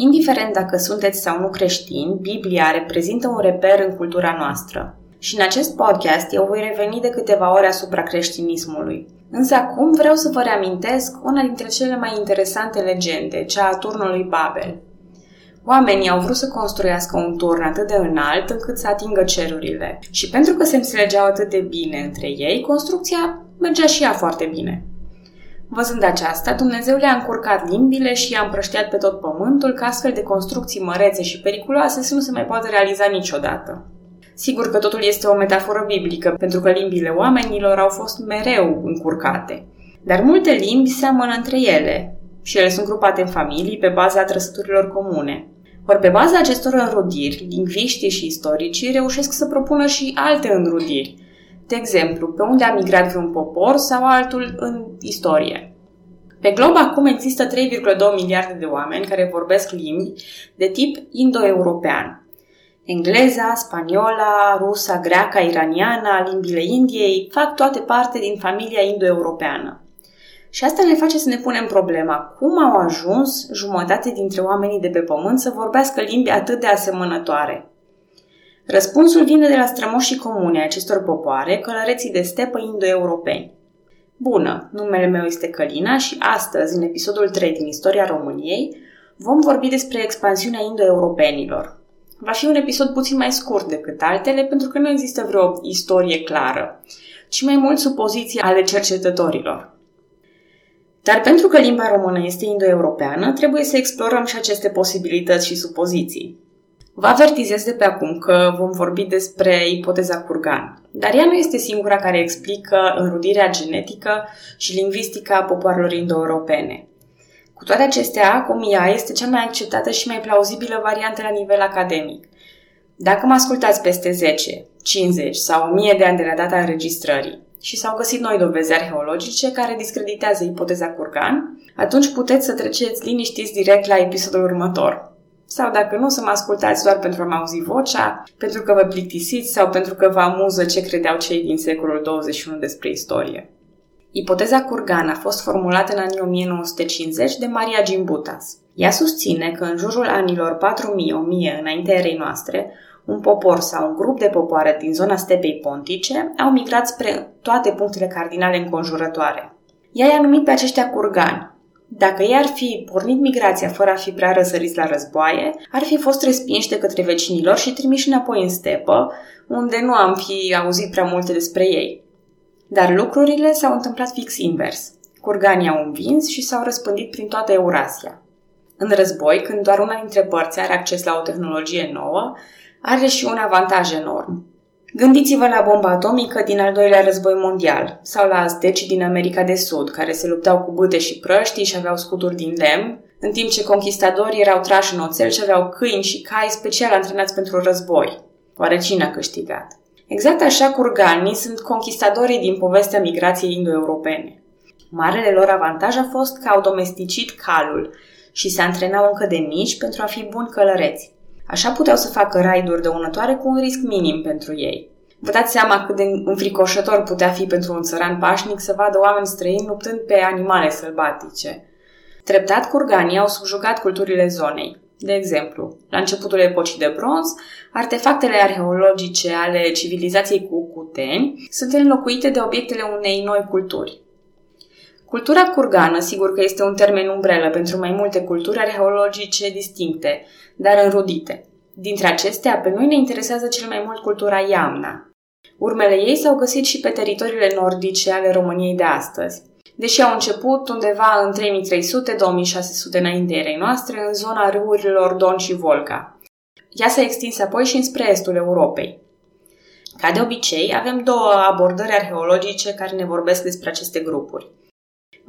Indiferent dacă sunteți sau nu creștini, Biblia reprezintă un reper în cultura noastră. Și în acest podcast eu voi reveni de câteva ore asupra creștinismului. Însă acum vreau să vă reamintesc una dintre cele mai interesante legende, cea a turnului Babel. Oamenii au vrut să construiască un turn atât de înalt încât să atingă cerurile. Și pentru că se înțelegeau atât de bine între ei, construcția mergea și ea foarte bine. Văzând aceasta, Dumnezeu le-a încurcat limbile și i-a împrăștiat pe tot pământul ca astfel de construcții mărețe și periculoase să nu se mai poată realiza niciodată. Sigur că totul este o metaforă biblică, pentru că limbile oamenilor au fost mereu încurcate. Dar multe limbi seamănă între ele și ele sunt grupate în familii pe baza trăsăturilor comune. Ori pe baza acestor înrudiri, lingviștii și istoricii reușesc să propună și alte înrudiri. De exemplu, pe unde a migrat vreun popor sau altul în istorie. Pe glob acum există 3,2 miliarde de oameni care vorbesc limbi de tip indo-european. Engleza, spaniola, rusa, greaca, iraniana, limbile Indiei fac toate parte din familia indo-europeană. Și asta ne face să ne punem problema cum au ajuns jumătate dintre oamenii de pe pământ să vorbească limbi atât de asemănătoare. Răspunsul vine de la strămoșii comune acestor popoare, călăreții de stepă indo-europeni. Bună, numele meu este Călina și astăzi, în episodul 3 din istoria României, vom vorbi despre expansiunea indo-europenilor. Va fi un episod puțin mai scurt decât altele pentru că nu există vreo istorie clară, ci mai mult supoziții ale cercetătorilor. Dar pentru că limba română este indo-europeană, trebuie să explorăm și aceste posibilități și supoziții. Vă avertizez de pe acum că vom vorbi despre ipoteza Curgan, dar ea nu este singura care explică înrudirea genetică și lingvistică a popoarelor indo-europene. Cu toate acestea, cum ea este cea mai acceptată și mai plauzibilă variantă la nivel academic. Dacă mă ascultați peste 10, 50 sau 1000 de ani de la data înregistrării și s-au găsit noi dovezi arheologice care discreditează ipoteza Curgan, atunci puteți să treceți liniștiți direct la episodul următor. Sau dacă nu, să mă ascultați doar pentru a mă auzi vocea, pentru că vă plictisiți sau pentru că vă amuză ce credeau cei din secolul 21 despre istorie. Ipoteza Curgan a fost formulată în anii 1950 de Maria Gimbutas. Ea susține că în jurul anilor 4000-1000 înaintea erei noastre, un popor sau un grup de popoare din zona stepei pontice au migrat spre toate punctele cardinale înconjurătoare. Ea i-a numit pe aceștia curgani. Dacă ei ar fi pornit migrația fără a fi prea răsăriți la războaie, ar fi fost respinși de către vecinilor și trimiși înapoi în stepă, unde nu am fi auzit prea multe despre ei. Dar lucrurile s-au întâmplat fix invers. Curganii au învins și s-au răspândit prin toată Eurasia. În război, când doar una dintre părți are acces la o tehnologie nouă, are și un avantaj enorm. Gândiți-vă la bomba atomică din al doilea război mondial sau la aztecii din America de Sud, care se luptau cu bâte și prăștii și aveau scuturi din lemn, în timp ce conquistadorii erau trași în oțel și aveau câini și cai special antrenați pentru război. Oare cine a câștigat? Exact așa curganii sunt conquistadorii din povestea migrației indo-europene. Marele lor avantaj a fost că au domesticit calul și se antrenau încă de mici pentru a fi buni călăreți. Așa puteau să facă raiduri dăunătoare cu un risc minim pentru ei. Vă dați seama cât de înfricoșător putea fi pentru un țăran pașnic să vadă oameni străini luptând pe animale sălbatice. Treptat, curganii au subjugat culturile zonei. De exemplu, la începutul epocii de bronz, artefactele arheologice ale civilizației cucuteni sunt înlocuite de obiectele unei noi culturi. Cultura curgană, sigur că este un termen umbrelă pentru mai multe culturi arheologice distincte, dar înrudite. Dintre acestea, pe noi ne interesează cel mai mult cultura Iamna. Urmele ei s-au găsit și pe teritoriile nordice ale României de astăzi, deși au început undeva în 3300-2600 înainte erei noastre, în zona râurilor Don și Volga. Ea s-a extins apoi și înspre estul Europei. Ca de obicei, avem două abordări arheologice care ne vorbesc despre aceste grupuri.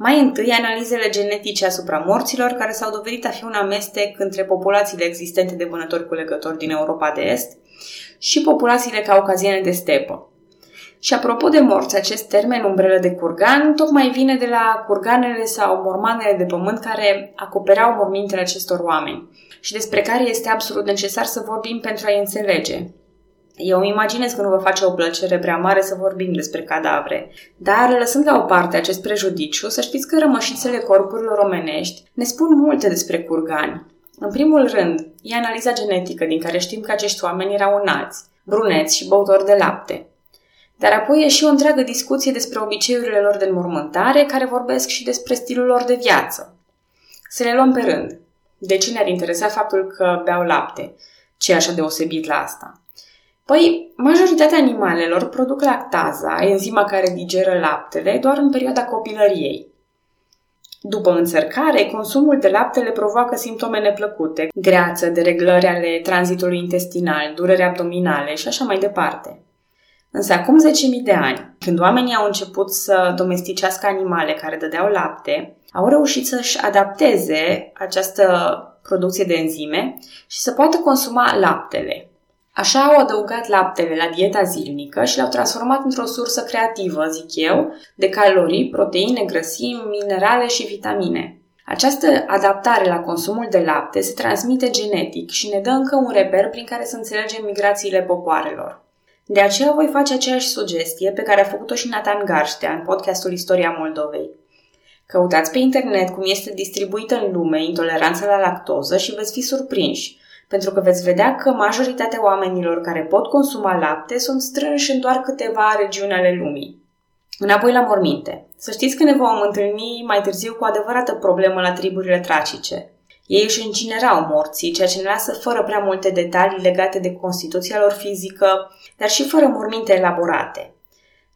Mai întâi, analizele genetice asupra morților, care s-au dovedit a fi un amestec între populațiile existente de vânători culegători din Europa de Est și populațiile caucaziene de stepă. Și apropo de morți, acest termen umbrelă de curgan tocmai vine de la curganele sau mormanele de pământ care acopereau mormintele acestor oameni și despre care este absolut necesar să vorbim pentru a-i înțelege. Eu îmi imaginez că nu vă face o plăcere prea mare să vorbim despre cadavre, dar lăsând la o parte acest prejudiciu, să știți că rămășițele corpurilor omenești ne spun multe despre curgani. În primul rând, e analiza genetică din care știm că acești oameni erau înalți, bruneți și băutori de lapte. Dar apoi e și o întreagă discuție despre obiceiurile lor de înmormântare, care vorbesc și despre stilul lor de viață. Să le luăm pe rând. De ce ne-ar interesa faptul că beau lapte? Ce e așa deosebit la asta? Păi, majoritatea animalelor produc lactaza, enzima care digeră laptele, doar în perioada copilăriei. După înțărcare, consumul de lapte le provoacă simptome neplăcute, greață, dereglări ale tranzitului intestinal, dureri abdominale și așa mai departe. Însă acum 10.000 de ani, când oamenii au început să domesticească animale care dădeau lapte, au reușit să-și adapteze această producție de enzime și să poată consuma laptele. Așa au adăugat laptele la dieta zilnică și l-au transformat într-o sursă creativă, zic eu, de calorii, proteine, grăsimi, minerale și vitamine. Această adaptare la consumul de lapte se transmite genetic și ne dă încă un reper prin care să înțelegem migrațiile popoarelor. De aceea voi face aceeași sugestie pe care a făcut-o și Nathan Garștea în podcastul Istoria Moldovei. Căutați pe internet cum este distribuită în lume intoleranța la lactoză și veți fi surprinși, pentru că veți vedea că majoritatea oamenilor care pot consuma lapte sunt strânși în doar câteva regiuni ale lumii. Înapoi la morminte. Să știți că ne vom întâlni mai târziu cu adevărată problemă la triburile tracice. Ei își incinerau morții, ceea ce ne lasă fără prea multe detalii legate de constituția lor fizică, dar și fără morminte elaborate.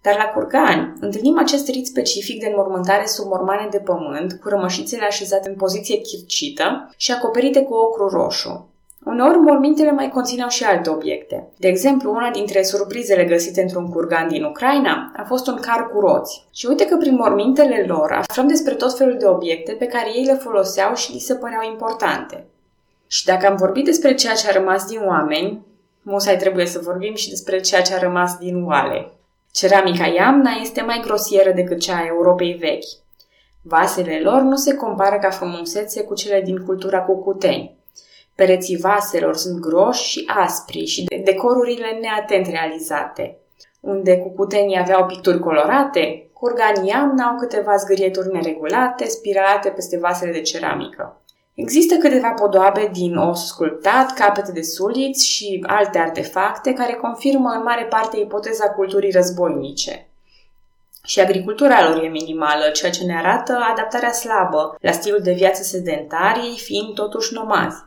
Dar la curgani întâlnim acest rit specific de înmormântare sub mormane de pământ, cu rămășițele așezate în poziție chircită și acoperite cu ocru roșu. Uneori, mormintele mai conțineau și alte obiecte. De exemplu, una dintre surprizele găsite într-un curgan din Ucraina a fost un car cu roți. Și uite că prin mormintele lor aflăm despre tot felul de obiecte pe care ei le foloseau și li se păreau importante. Și dacă am vorbit despre ceea ce a rămas din oameni, musai trebuie să vorbim și despre ceea ce a rămas din oale. Ceramica Iamna este mai grosieră decât cea a Europei vechi. Vasele lor nu se compară ca frumusețe cu cele din cultura cucuteni. Pereții vaselor sunt groși și aspri și decorurile neatent realizate. Unde cucutenii aveau picturi colorate, curganii Iamna au câteva zgârieturi neregulate, spiralate peste vasele de ceramică. Există câteva podoabe din os sculptat, capete de suliți și alte artefacte care confirmă în mare parte ipoteza culturii războinice. Și agricultura lor e minimală, ceea ce ne arată adaptarea slabă la stilul de viață sedentar, ei fiind totuși nomazi.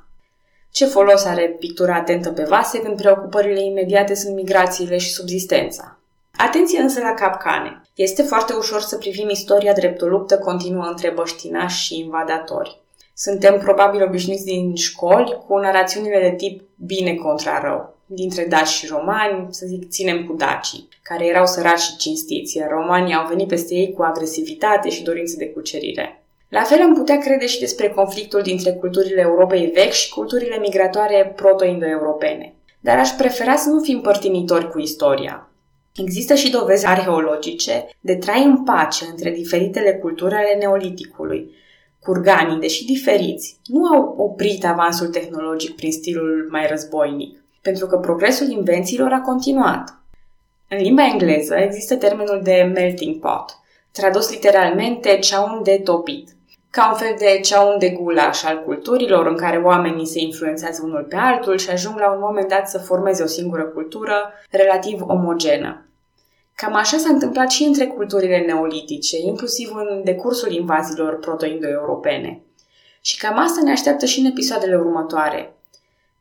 Ce folos are pictura atentă pe vase când preocupările imediate sunt migrațiile și subzistența? Atenție însă la capcane. Este foarte ușor să privim istoria drept o luptă continuă între băștinași și invadatori. Suntem probabil obișnuiți din școli cu narațiunile de tip bine contra rău. Dintre daci și romani, să zic, ținem cu dacii, care erau săraci și cinstiți, iar romanii au venit peste ei cu agresivitate și dorință de cucerire. La fel am putea crede și despre conflictul dintre culturile Europei vechi și culturile migratoare proto-indo-europene. Dar aș prefera să nu fim părtinitori cu istoria. Există și dovezi arheologice de trai în pace între diferitele culturi ale neoliticului, Curganii, deși diferiți, nu au oprit avansul tehnologic prin stilul mai războinic, pentru că progresul invențiilor a continuat. În limba engleză există termenul de melting pot, tradus literalmente ceaun de topit, ca un fel de ceaun de gulaș al culturilor în care oamenii se influențează unul pe altul și ajung la un moment dat să formeze o singură cultură relativ omogenă. Cam așa s-a întâmplat și între culturile neolitice, inclusiv în decursul invaziilor proto-indo-europene. Și cam asta ne așteaptă și în episoadele următoare.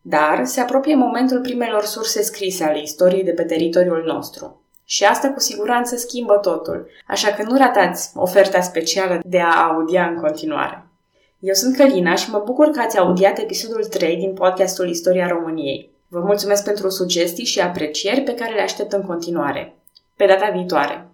Dar se apropie momentul primelor surse scrise ale istoriei de pe teritoriul nostru. Și asta cu siguranță schimbă totul, așa că nu ratați oferta specială de a audia în continuare. Eu sunt Călina și mă bucur că ați audiat episodul 3 din podcastul Istoria României. Vă mulțumesc pentru sugestii și aprecieri pe care le aștept în continuare. Pe data viitoare!